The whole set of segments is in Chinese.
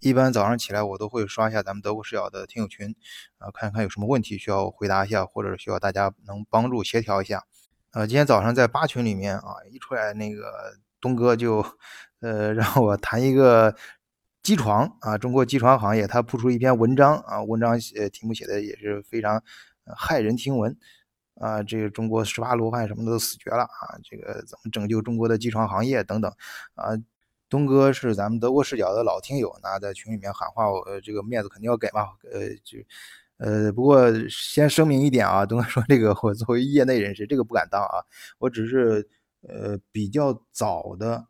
一般早上起来，我都会刷一下咱们德国视角的听友群，啊，看看有什么问题需要回答一下，或者需要大家能帮助协调一下。呃，今天早上在八群里面啊，一出来那个东哥就，呃，让我谈一个机床啊，中国机床行业，他铺出一篇文章啊，文章写题目写的也是非常骇人听闻啊，这个中国十八罗汉什么的都死绝了啊，这个怎么拯救中国的机床行业等等啊。东哥是咱们德国视角的老听友，那在群里面喊话，我这个面子肯定要给嘛。呃，就，呃，不过先声明一点啊，东哥说这个我作为业内人士，这个不敢当啊。我只是呃比较早的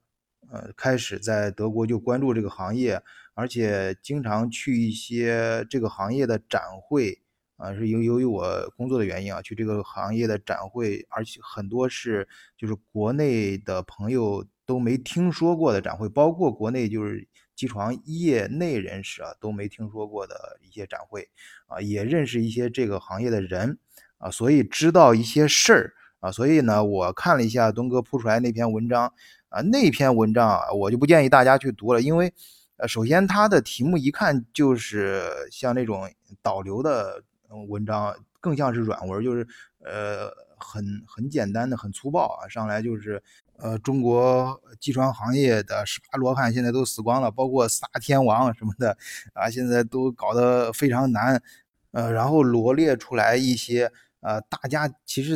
呃开始在德国就关注这个行业，而且经常去一些这个行业的展会啊，是由由于我工作的原因啊，去这个行业的展会，而且很多是就是国内的朋友。都没听说过的展会，包括国内就是机床业内人士啊都没听说过的一些展会啊，也认识一些这个行业的人啊，所以知道一些事儿啊，所以呢，我看了一下东哥铺出来那篇文章啊，那篇文章啊，我就不建议大家去读了，因为呃，首先它的题目一看就是像那种导流的文章，更像是软文，就是呃很很简单的、很粗暴啊，上来就是。呃，中国机床行业的十八罗汉现在都死光了，包括四大天王什么的啊，现在都搞得非常难。呃，然后罗列出来一些呃，大家其实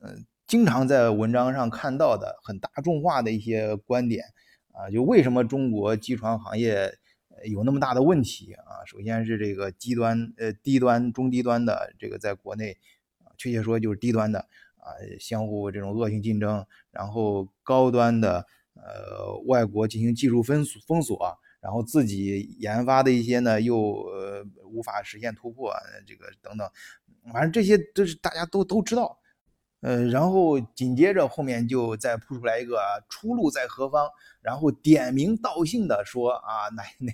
呃经常在文章上看到的很大众化的一些观点啊，就为什么中国机床行业有那么大的问题啊？首先是这个低端呃低端中低端的这个在国内，确切说就是低端的。啊，相互这种恶性竞争，然后高端的呃外国进行技术封锁封锁，然后自己研发的一些呢又呃无法实现突破，这个等等，反正这些都是大家都都知道，呃，然后紧接着后面就再铺出来一个出路在何方，然后点名道姓的说啊哪哪。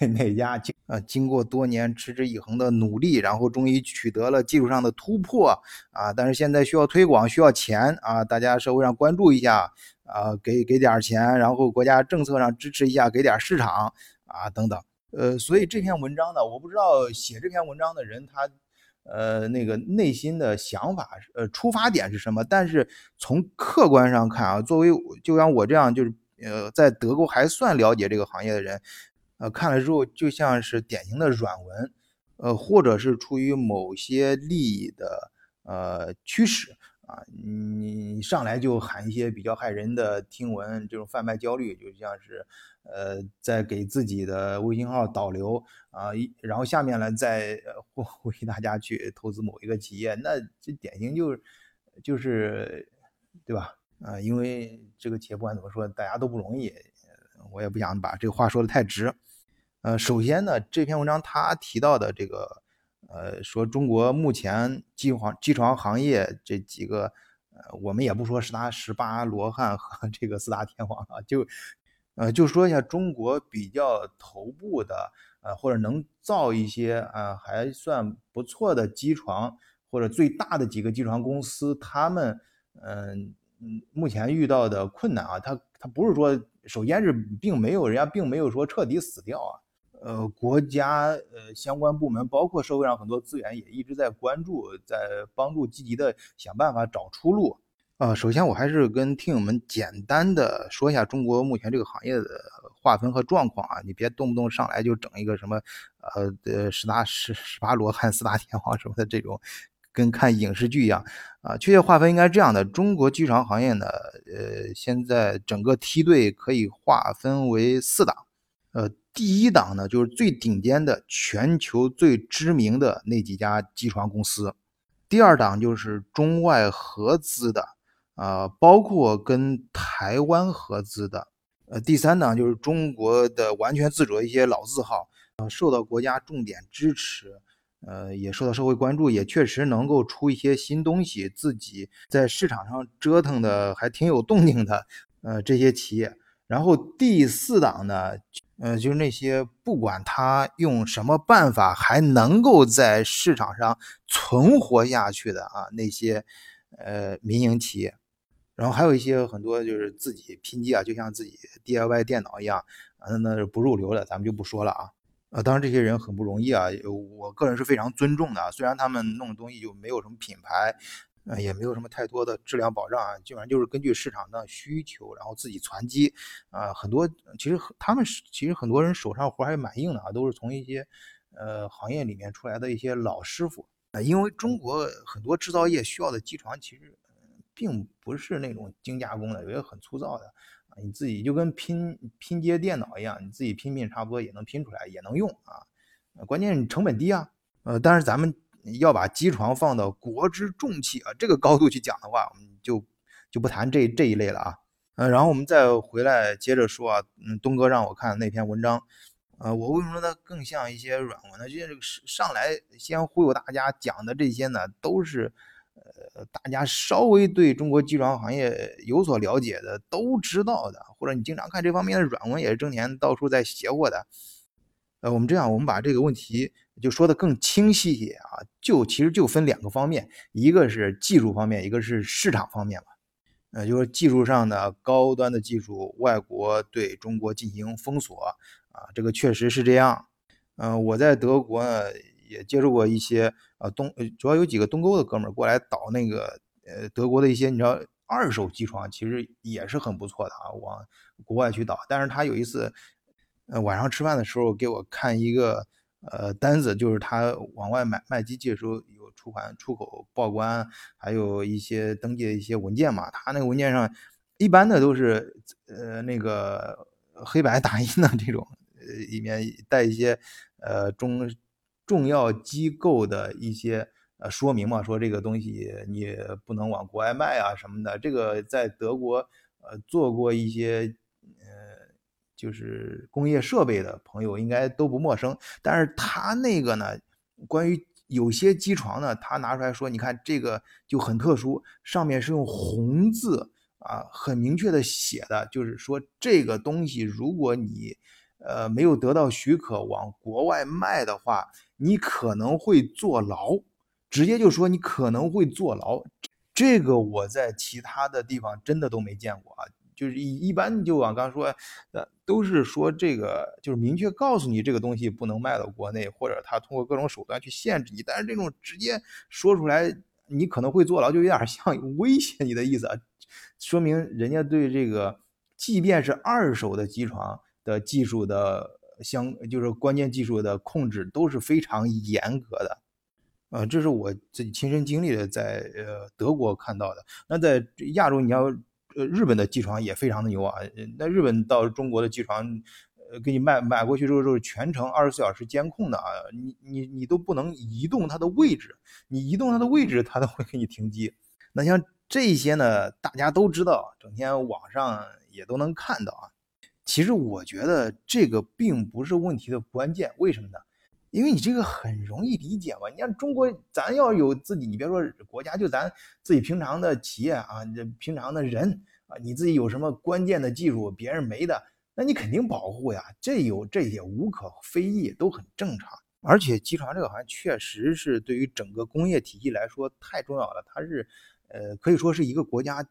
哪哪家经啊经过多年持之以恒的努力，然后终于取得了技术上的突破啊！但是现在需要推广，需要钱啊！大家社会上关注一下啊，给给点钱，然后国家政策上支持一下，给点市场啊等等。呃，所以这篇文章呢，我不知道写这篇文章的人他呃那个内心的想法呃出发点是什么，但是从客观上看啊，作为就像我这样就是呃在德国还算了解这个行业的人。呃，看了之后就像是典型的软文，呃，或者是出于某些利益的呃驱使啊，你上来就喊一些比较害人的听闻，这种贩卖焦虑，就像是呃在给自己的微信号导流啊，然后下面呢再呼吁 大家去投资某一个企业，那这典型就就是对吧？啊，因为这个企业不管怎么说，大家都不容易，我也不想把这个话说的太直。呃，首先呢，这篇文章他提到的这个，呃，说中国目前机床机床行业这几个，呃，我们也不说十大十八罗汉和这个四大天王啊，就，呃，就说一下中国比较头部的，呃，或者能造一些啊还算不错的机床，或者最大的几个机床公司，他们，嗯嗯，目前遇到的困难啊，他他不是说，首先是并没有人家并没有说彻底死掉啊。呃，国家呃相关部门，包括社会上很多资源，也一直在关注，在帮助积极的想办法找出路。啊，首先我还是跟听友们简单的说一下中国目前这个行业的划分和状况啊，你别动不动上来就整一个什么呃呃十大十十八罗汉四大天王什么的这种，跟看影视剧一样啊。确切划分应该是这样的：中国机床行业呢，呃，现在整个梯队可以划分为四档，呃。第一档呢，就是最顶尖的、全球最知名的那几家机床公司；第二档就是中外合资的，啊，包括跟台湾合资的；呃，第三档就是中国的完全自主的一些老字号，呃，受到国家重点支持，呃，也受到社会关注，也确实能够出一些新东西，自己在市场上折腾的还挺有动静的，呃，这些企业。然后第四档呢？呃，就是那些不管他用什么办法还能够在市场上存活下去的啊，那些呃民营企业，然后还有一些很多就是自己拼机啊，就像自己 DIY 电脑一样啊，那是不入流的，咱们就不说了啊。呃，当然这些人很不容易啊，我个人是非常尊重的。虽然他们弄的东西就没有什么品牌，呃，也没有什么太多的质量保障啊，基本上就是根据市场的需求，然后自己攒机啊。很多其实他们其实很多人手上活还蛮硬的啊，都是从一些呃行业里面出来的一些老师傅啊。因为中国很多制造业需要的机床其实并不是那种精加工的，有些很粗糙的啊。你自己就跟拼拼接电脑一样，你自己拼拼差不多也能拼出来，也能用啊。关键你成本低啊。呃，但是咱们要把机床放到国之重器啊这个高度去讲的话，我们就就不谈这这一类了啊。呃，然后我们再回来接着说啊，嗯，东哥让我看那篇文章，呃，我为什么说它更像一些软文呢？就是上来先忽悠大家讲的这些呢，都是。呃，大家稍微对中国机床行业有所了解的都知道的，或者你经常看这方面的软文，也是挣钱到处在邪乎的。呃，我们这样，我们把这个问题就说的更清晰一些啊，就其实就分两个方面，一个是技术方面，一个是市场方面嘛。呃，就是技术上的高端的技术，外国对中国进行封锁啊，这个确实是这样。嗯，我在德国呢。也接触过一些呃东，主要有几个东沟的哥们儿过来导那个呃德国的一些你知道二手机床，其实也是很不错的啊，往国外去导。但是他有一次呃晚上吃饭的时候给我看一个呃单子，就是他往外买卖机器的时候有出款出口报关，还有一些登记的一些文件嘛。他那个文件上一般的都是呃那个黑白打印的这种，呃里面带一些呃中。重要机构的一些呃说明嘛，说这个东西你不能往国外卖啊什么的。这个在德国呃做过一些就是工业设备的朋友应该都不陌生。但是他那个呢，关于有些机床呢，他拿出来说，你看这个就很特殊，上面是用红字啊，很明确的写的，就是说这个东西如果你呃没有得到许可往国外卖的话。你可能会坐牢，直接就说你可能会坐牢。这个我在其他的地方真的都没见过啊，就是一一般就往刚说，呃，都是说这个就是明确告诉你这个东西不能卖到国内，或者他通过各种手段去限制你。但是这种直接说出来你可能会坐牢，就有点像威胁你的意思啊，说明人家对这个即便是二手的机床的技术的。相就是关键技术的控制都是非常严格的，呃，这是我自己亲身经历的，在呃德国看到的。那在亚洲，你要日本的机床也非常的牛啊。那日本到中国的机床，呃，给你卖买过去之后，就是全程二十四小时监控的啊。你你你都不能移动它的位置，你移动它的位置，它都会给你停机。那像这些呢，大家都知道，整天网上也都能看到啊。其实我觉得这个并不是问题的关键，为什么呢？因为你这个很容易理解嘛。你看中国，咱要有自己，你别说国家，就咱自己平常的企业啊，这平常的人啊，你自己有什么关键的技术，别人没的，那你肯定保护呀。这有这也无可非议，都很正常。而且机床这个行业确实是对于整个工业体系来说太重要了，它是呃可以说是一个国家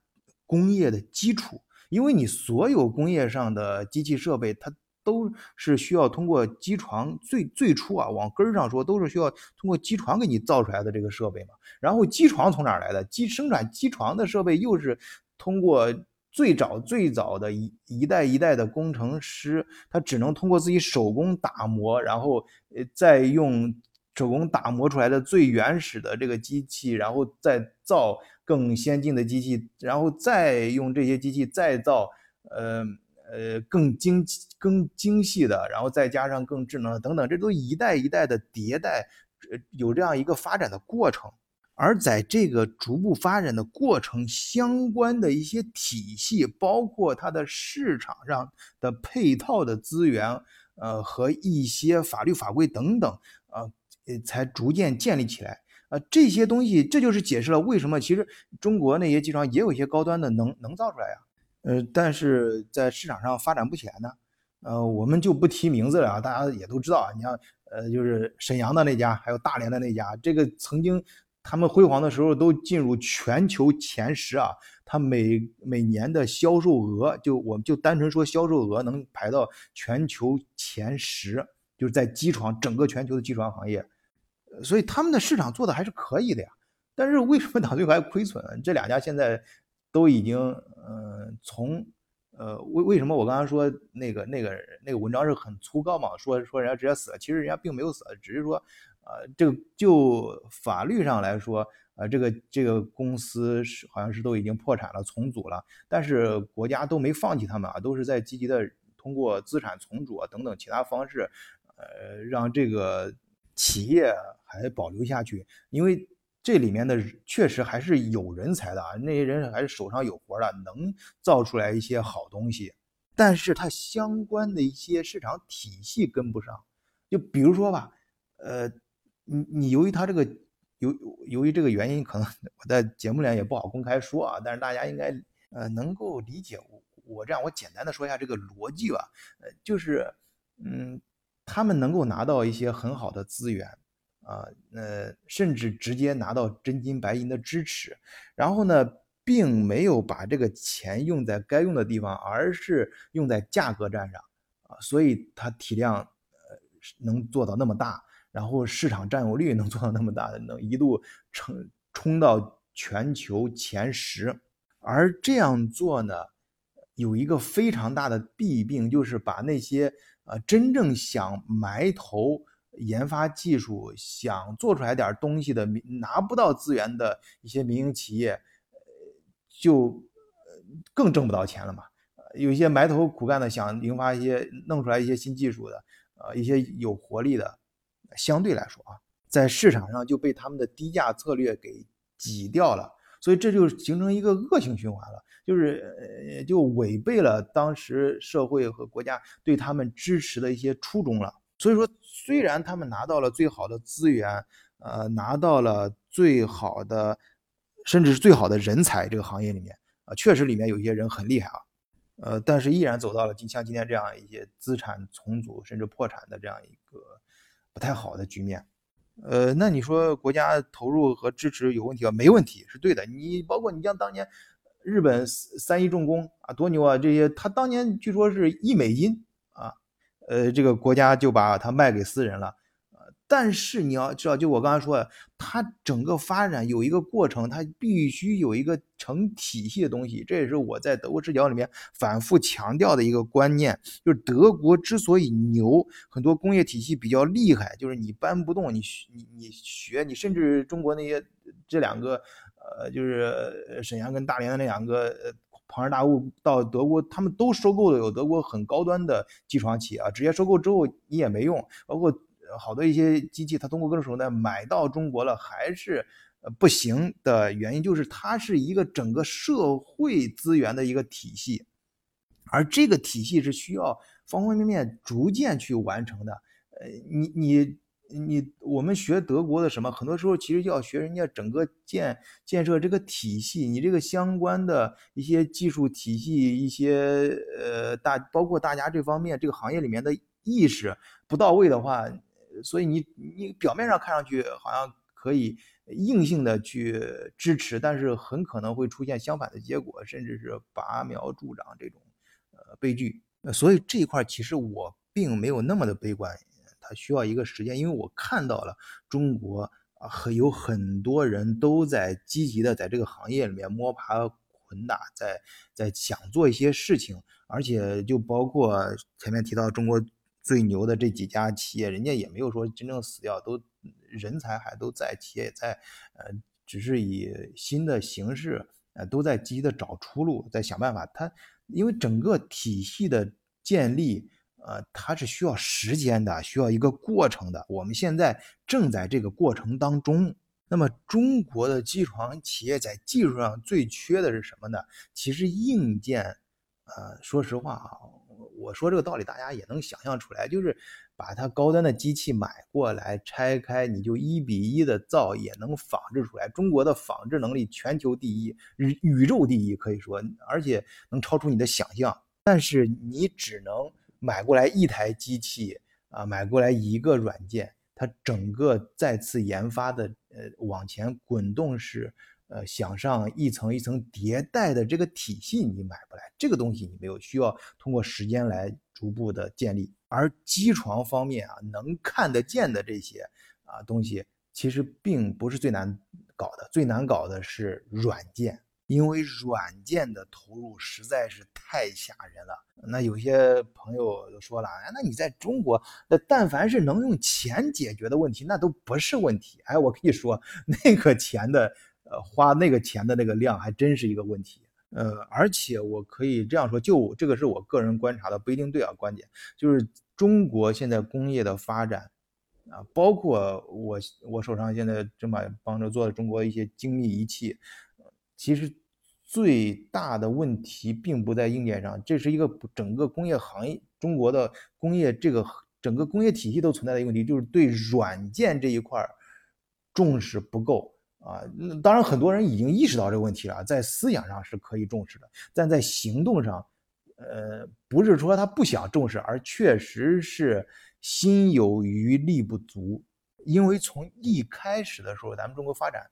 工业的基础。因为你所有工业上的机器设备，它都是需要通过机床最最初啊，往根儿上说，都是需要通过机床给你造出来的这个设备嘛。然后机床从哪儿来的？机生产机床的设备又是通过最早最早的一一代一代的工程师，他只能通过自己手工打磨，然后呃再用手工打磨出来的最原始的这个机器，然后再造。更先进的机器，然后再用这些机器再造，呃呃更精更精细的，然后再加上更智能的等等，这都一代一代的迭代，呃有这样一个发展的过程。而在这个逐步发展的过程，相关的一些体系，包括它的市场上的配套的资源，呃和一些法律法规等等，呃才逐渐建立起来。啊，这些东西，这就是解释了为什么其实中国那些机床也有一些高端的能能造出来呀，呃，但是在市场上发展不起来呢。呃，我们就不提名字了啊，大家也都知道啊。你像呃，就是沈阳的那家，还有大连的那家，这个曾经他们辉煌的时候都进入全球前十啊，它每每年的销售额，就我们就单纯说销售额能排到全球前十，就是在机床整个全球的机床行业，所以他们的市场做的还是可以的呀。但是为什么到最后还亏损？这两家现在都已经，嗯，从，呃，为为什么我刚刚说那个那个那个文章是很粗暴嘛？说说人家直接死了，其实人家并没有死，只是说。呃，这个就法律上来说，呃，这个这个公司是好像是都已经破产了，重组了，但是国家都没放弃他们啊，都是在积极的通过资产重组啊等等其他方式，呃，让这个企业还保留下去，因为这里面的确实还是有人才的啊，那些人还是手上有活的，能造出来一些好东西，但是它相关的一些市场体系跟不上，就比如说吧，呃。你你由于他这个由由于这个原因，可能 我在节目里也不好公开说啊，但是大家应该呃能够理解我我这样我简单的说一下这个逻辑吧，呃就是嗯他们能够拿到一些很好的资源啊，呃甚至直接拿到真金白银的支持，然后呢并没有把这个钱用在该用的地方，而是用在价格战上啊，所以它体量呃能做到那么大。然后市场占有率能做到那么大，能一度冲冲到全球前十，而这样做呢，有一个非常大的弊病，就是把那些呃真正想埋头研发技术、想做出来点东西的拿不到资源的一些民营企业，就更挣不到钱了嘛。有一些埋头苦干的想研发一些、弄出来一些新技术的，呃，一些有活力的。相对来说啊，在市场上就被他们的低价策略给挤掉了，所以这就形成一个恶性循环了，就是呃就违背了当时社会和国家对他们支持的一些初衷了。所以说，虽然他们拿到了最好的资源，呃，拿到了最好的，甚至是最好的人才，这个行业里面啊，确实里面有一些人很厉害啊，呃，但是依然走到了今像今天这样一些资产重组甚至破产的这样一个。不太好的局面，呃，那你说国家投入和支持有问题吗？没问题，是对的。你包括你像当年日本三一重工啊，多牛啊！这些他当年据说是一美金，呃，这个国家就把它卖给私人了。呃但是你要知道，就我刚才说的，它整个发展有一个过程，它必须有一个成体系的东西。这也是我在德国视角里面反复强调的一个观念，就是德国之所以牛，很多工业体系比较厉害，就是你搬不动，你你你学，你甚至中国那些这两个，呃，就是沈阳跟大连的那两个庞然大物到德国，他们都收购了有德国很高端的机床企业啊，直接收购之后你也没用，包括。好多一些机器，它通过各种手段买到中国了，还是不行的原因，就是它是一个整个社会资源的一个体系，而这个体系是需要方方面面逐渐去完成的。呃，你你你，我们学德国的什么，很多时候其实要学人家整个建建设这个体系，你这个相关的一些技术体系，一些呃大，包括大家这方面这个行业里面的意识不到位的话。所以你你表面上看上去好像可以硬性的去支持，但是很可能会出现相反的结果，甚至是拔苗助长这种呃悲剧。所以这一块其实我并没有那么的悲观，它需要一个时间，因为我看到了中国啊很有很多人都在积极的在这个行业里面摸爬滚打，在在想做一些事情，而且就包括前面提到中国。最牛的这几家企业，人家也没有说真正死掉，都人才还都在，企业也在，呃，只是以新的形式，呃，都在积极的找出路，在想办法。它因为整个体系的建立，呃，它是需要时间的，需要一个过程的。我们现在正在这个过程当中。那么，中国的机床企业在技术上最缺的是什么呢？其实硬件，呃，说实话啊。我说这个道理，大家也能想象出来，就是把它高端的机器买过来，拆开你就一比一的造，也能仿制出来。中国的仿制能力全球第一，宇宇宙第一，可以说，而且能超出你的想象。但是你只能买过来一台机器啊，买过来一个软件，它整个再次研发的呃往前滚动式。呃，想上一层一层迭代的这个体系，你买不来，这个东西你没有，需要通过时间来逐步的建立。而机床方面啊，能看得见的这些啊东西，其实并不是最难搞的，最难搞的是软件，因为软件的投入实在是太吓人了。那有些朋友就说了，哎，那你在中国，那但凡是能用钱解决的问题，那都不是问题。哎，我跟你说，那个钱的。呃，花那个钱的那个量还真是一个问题。呃，而且我可以这样说，就这个是我个人观察的，不一定对啊。观点就是中国现在工业的发展啊，包括我我手上现在正把帮着做的中国一些精密仪器，其实最大的问题并不在硬件上，这是一个整个工业行业，中国的工业这个整个工业体系都存在的一个问题，就是对软件这一块重视不够。啊，当然很多人已经意识到这个问题了，在思想上是可以重视的，但在行动上，呃，不是说他不想重视，而确实是心有余力不足。因为从一开始的时候，咱们中国发展，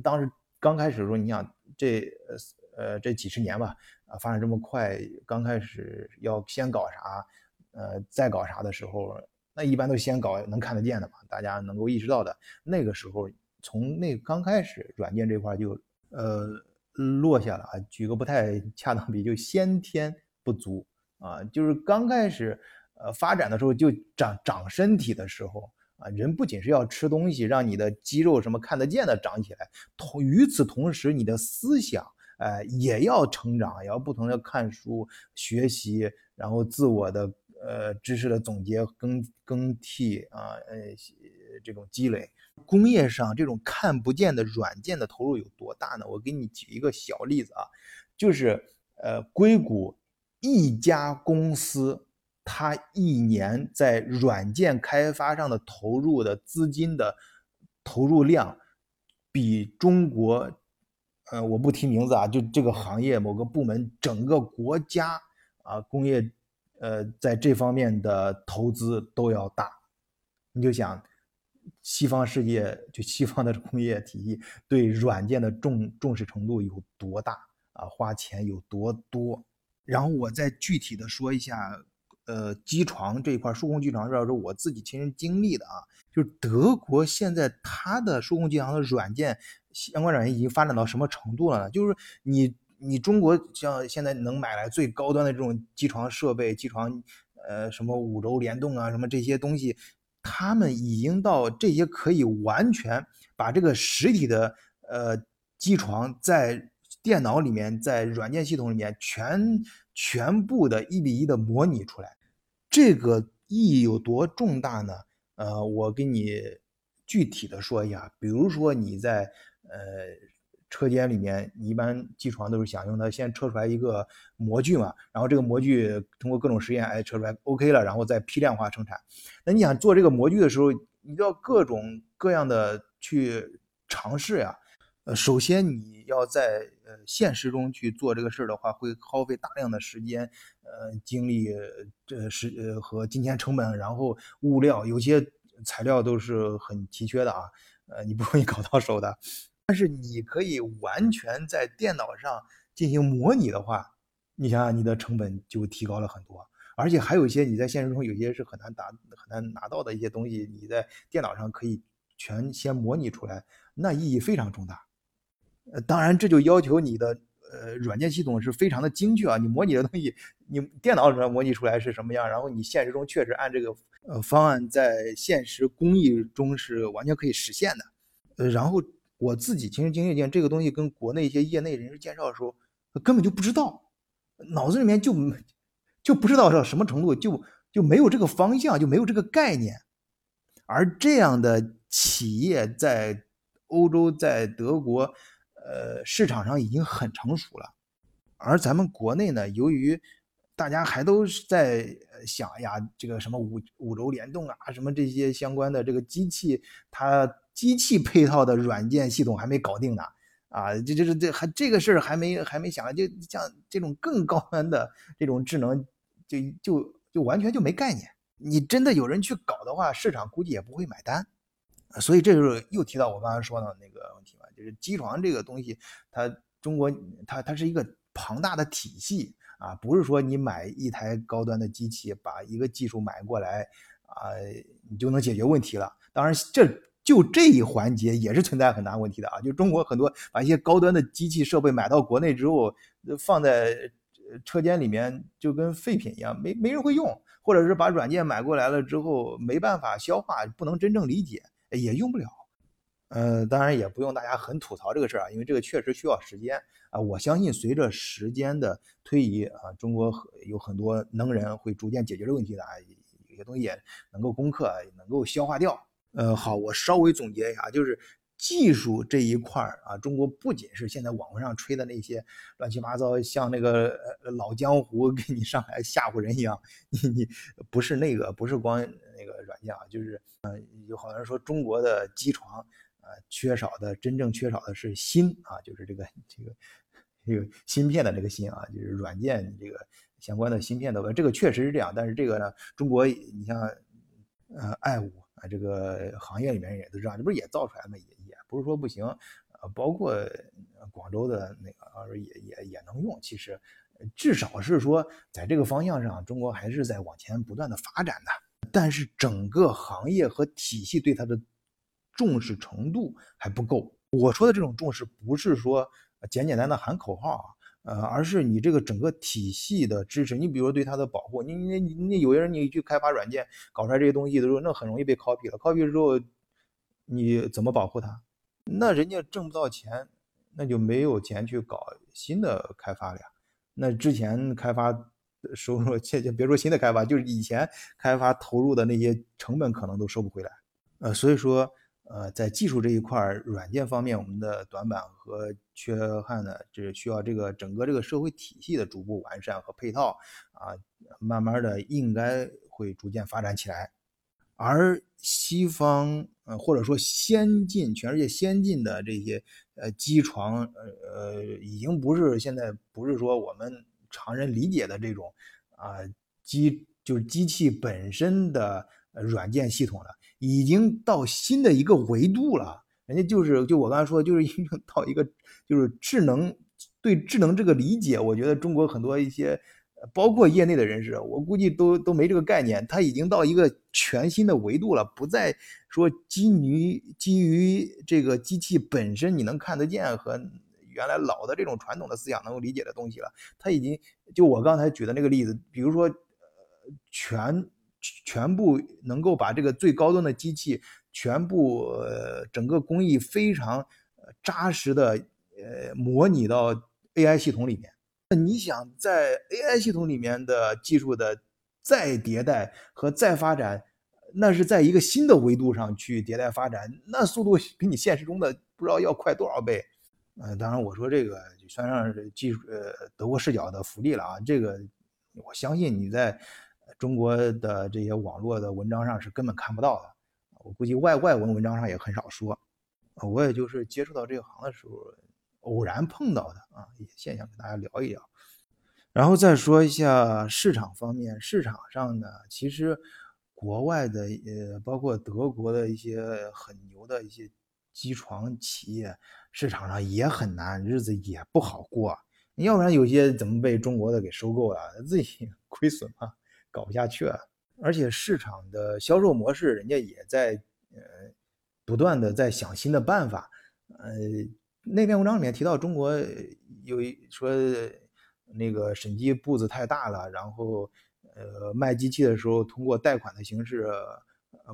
当时刚开始的时候，你想这呃呃这几十年吧，啊，发展这么快，刚开始要先搞啥，呃，再搞啥的时候，那一般都先搞能看得见的嘛，大家能够意识到的，那个时候。从那刚开始，软件这块就呃落下了啊。举个不太 恰当比，就先天不足啊。就是刚开始呃发展的时候，就长长身体的时候啊，人不仅是要吃东西，让你的肌肉什么看得见的长起来，同与此同时，你的思想呃也要成长，也要不同的看书学习，然后自我的呃知识的总结更更替啊呃这种积累。工业上这种看不见的软件的投入有多大呢？我给你举一个小例子啊，就是呃，硅谷一家公司，它一年在软件开发上的投入的资金的投入量，比中国，呃，我不提名字啊，就这个行业某个部门整个国家啊工业，呃，在这方面的投资都要大，你就想。西方世界就西方的工业体系对软件的重重视程度有多大啊？花钱有多多？然后我再具体的说一下，呃，机床这一块，数控机床，主要是我自己亲身经历的啊。就是德国现在它的数控机床的软件相关软件已经发展到什么程度了呢？就是你你中国像现在能买来最高端的这种机床设备，机床呃什么五轴联动啊，什么这些东西。他们已经到这些可以完全把这个实体的呃机床在电脑里面，在软件系统里面全全部的一比一的模拟出来，这个意义有多重大呢？呃，我给你具体的说一下，比如说你在呃。车间里面，你一般机床都是想用它先车出来一个模具嘛，然后这个模具通过各种实验，哎，车出来 OK 了，然后再批量化生产。那你想做这个模具的时候，你要各种各样的去尝试呀。呃，首先你要在现实中去做这个事儿的话，会耗费大量的时间、呃精力、这是呃和金钱成本，然后物料有些材料都是很奇缺的啊，呃你不容易搞到手的。但是你可以完全在电脑上进行模拟的话，你想想你的成本就提高了很多，而且还有一些你在现实中有些是很难达很难拿到的一些东西，你在电脑上可以全先模拟出来，那意义非常重大。呃，当然这就要求你的呃软件系统是非常的精确啊，你模拟的东西你电脑里面模拟出来是什么样，然后你现实中确实按这个呃方案在现实工艺中是完全可以实现的，呃，然后。我自己亲身经历见，这个东西跟国内一些业内人士介绍的时候，根本就不知道，脑子里面就就不知道到什么程度，就就没有这个方向，就没有这个概念。而这样的企业在欧洲，在德国，呃，市场上已经很成熟了。而咱们国内呢，由于大家还都是在想呀，这个什么五五轴联动啊，什么这些相关的这个机器，它。机器配套的软件系统还没搞定呢，啊，这这这这还这个事儿还没还没想，就像这种更高端的这种智能，就就就完全就没概念。你真的有人去搞的话，市场估计也不会买单。所以这就是又提到我刚才说的那个问题嘛，就是机床这个东西，它中国它它是一个庞大的体系啊，不是说你买一台高端的机器，把一个技术买过来啊，你就能解决问题了。当然，这就这一环节也是存在很大问题的啊。就中国很多把一些高端的机器设备买到国内之后，放在车间里面就跟废品一样，没没人会用，或者是把软件买过来了之后没办法消化，不能真正理解，也用不了。呃，当然也不用大家很吐槽这个事儿啊，因为这个确实需要时间啊。我相信随着时间的推移啊，中国有很多能人会逐渐解决这个问题的啊，有些东西也能够攻克，能够消化掉。呃，好，我稍微总结一下，就是技术这一块儿啊，中国不仅是现在网络上吹的那些乱七八糟，像那个老江湖给你上来吓唬人一样，你你不是那个，不是光那个软件啊，就是呃，有好多人说中国的机床啊，缺少的真正缺少的是芯啊，就是这个这个这个芯片的这个芯啊，就是软件这个相关的芯片的，这个确实是这样，但是这个呢，中国你像呃爱五。啊，这个行业里面也都这样，这不是也造出来吗？也也不是说不行，呃，包括广州的那个也也也能用。其实，至少是说在这个方向上，中国还是在往前不断的发展的。但是整个行业和体系对它的重视程度还不够。我说的这种重视，不是说简简单的喊口号啊。呃，而是你这个整个体系的支持，你比如说对它的保护，你你你你有些人你去开发软件搞出来这些东西的时候，那很容易被 copy 了，copy 之后你怎么保护它？那人家挣不到钱，那就没有钱去搞新的开发了呀。那之前开发收入，切切别说新的开发，就是以前开发投入的那些成本可能都收不回来。呃，所以说。呃，在技术这一块软件方面，我们的短板和缺憾呢，就是需要这个整个这个社会体系的逐步完善和配套啊，慢慢的应该会逐渐发展起来。而西方呃或者说先进全世界先进的这些呃机床呃呃，已经不是现在不是说我们常人理解的这种啊机就是机器本身的软件系统了。已经到新的一个维度了，人家就是就我刚才说，就是已经到一个就是智能对智能这个理解，我觉得中国很多一些包括业内的人士，我估计都都没这个概念。他已经到一个全新的维度了，不再说基于基于这个机器本身你能看得见和原来老的这种传统的思想能够理解的东西了。他已经就我刚才举的那个例子，比如说呃全。全部能够把这个最高端的机器，全部呃整个工艺非常扎实的呃模拟到 AI 系统里面。那你想在 AI 系统里面的技术的再迭代和再发展，那是在一个新的维度上去迭代发展，那速度比你现实中的不知道要快多少倍。呃，当然我说这个就算上技术呃德国视角的福利了啊，这个我相信你在。中国的这些网络的文章上是根本看不到的，我估计外外文文章上也很少说。我也就是接触到这行的时候偶然碰到的啊一些现象，跟大家聊一聊。然后再说一下市场方面，市场上呢，其实国外的呃，包括德国的一些很牛的一些机床企业，市场上也很难，日子也不好过。要不然有些怎么被中国的给收购了，自己 亏损嘛。搞不下去了，而且市场的销售模式，人家也在呃不断的在想新的办法。呃，那篇文章里面提到，中国有一说那个审计步子太大了，然后呃卖机器的时候通过贷款的形式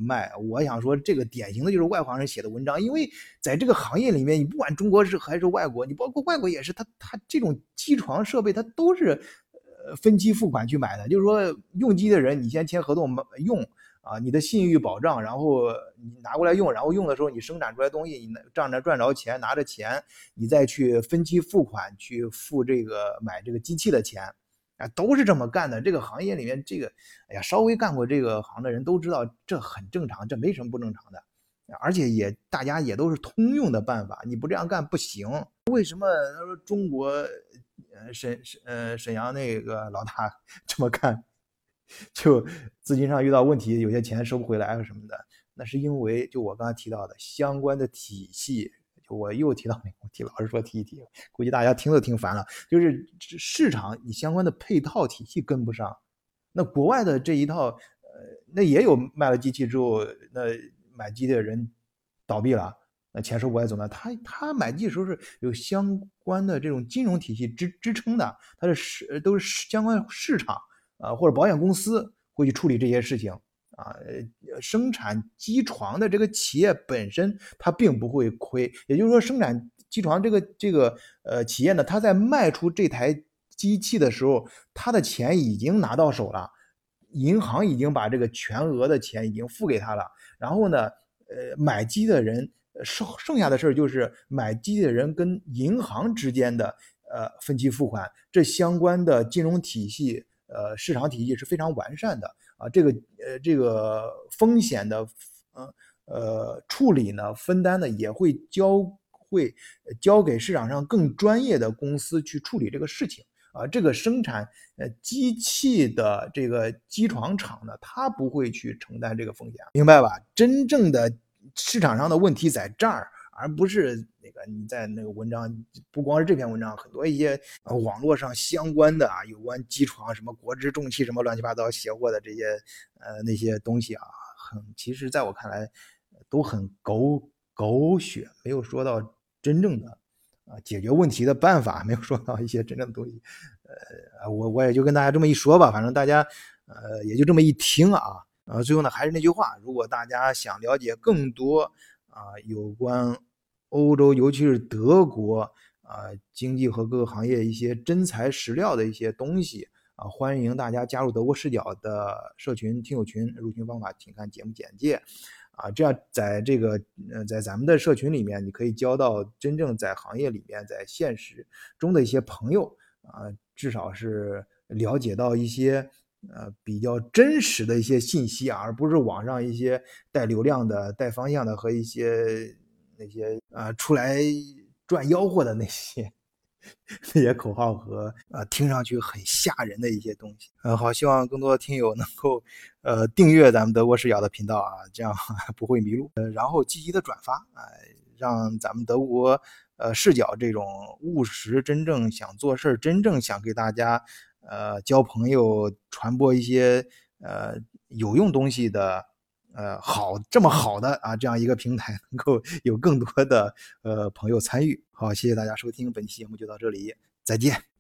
卖。我想说，这个典型的就是外行人写的文章，因为在这个行业里面，你不管中国是还是外国，你包括外国也是，他他这种机床设备，它都是。分期付款去买的，就是说用机的人，你先签合同用啊，你的信誉保障，然后你拿过来用，然后用的时候你生产出来东西，你账着赚着钱，拿着钱，你再去分期付款去付这个买这个机器的钱，啊，都是这么干的。这个行业里面，这个哎呀，稍微干过这个行的人都知道，这很正常，这没什么不正常的，而且也大家也都是通用的办法，你不这样干不行。为什么他说中国？呃，沈沈呃沈阳那个老大 这么干，就资金上遇到问题，有些钱收不回来啊什么的，那是因为就我刚才提到的相关的体系，我又提到那个问题，老是说提一提，估计大家听都听烦了，就是市场你相关的配套体系跟不上，那国外的这一套，呃，那也有卖了机器之后，那买机的人倒闭了。那钱收不来怎么办？他他买地的时候是有相关的这种金融体系支支撑的，它是市都是相关市场啊或者保险公司会去处理这些事情啊。生产机床的这个企业本身它并不会亏，也就是说生产机床这个这个呃企业呢，它在卖出这台机器的时候，它的钱已经拿到手了，银行已经把这个全额的钱已经付给他了，然后呢，呃买机的人。剩剩下的事儿就是买机的人跟银行之间的呃分期付款，这相关的金融体系呃市场体系是非常完善的啊，这个呃这个风险的呃呃处理呢分担呢也会交会交给市场上更专业的公司去处理这个事情啊，这个生产呃机器的这个机床厂呢，它不会去承担这个风险，明白吧？真正的。市场上的问题在这儿，而不是那个你在那个文章，不光是这篇文章，很多一些呃网络上相关的啊，有关机床什么国之重器什么乱七八糟写过的这些呃那些东西啊，很其实在我看来都很狗狗血，没有说到真正的啊解决问题的办法，没有说到一些真正的东西。呃，我我也就跟大家这么一说吧，反正大家呃也就这么一听啊。呃，最后呢，还是那句话，如果大家想了解更多啊有关欧洲，尤其是德国啊经济和各个行业一些真材实料的一些东西啊，欢迎大家加入德国视角的社群听友群。入群方法请看节目简介啊。这样在这个呃在咱们的社群里面，你可以交到真正在行业里面在现实中的一些朋友啊，至少是了解到一些。呃，比较真实的一些信息啊，而不是网上一些带流量的、带方向的和一些那些啊出来赚吆喝的那些那些口号和呃听上去很吓人的一些东西。呃，好，希望更多的听友能够呃订阅咱们德国视角的频道啊，这样 不会迷路。呃，然后积极的转发，哎，让咱们德国呃视角这种务实、真正想做事儿、真正想给大家。呃，交朋友、传播一些呃有用东西的，呃，好这么好的啊，这样一个平台，能够 有更多的呃朋友参与。好，谢谢大家收听本期节目，就到这里，再见。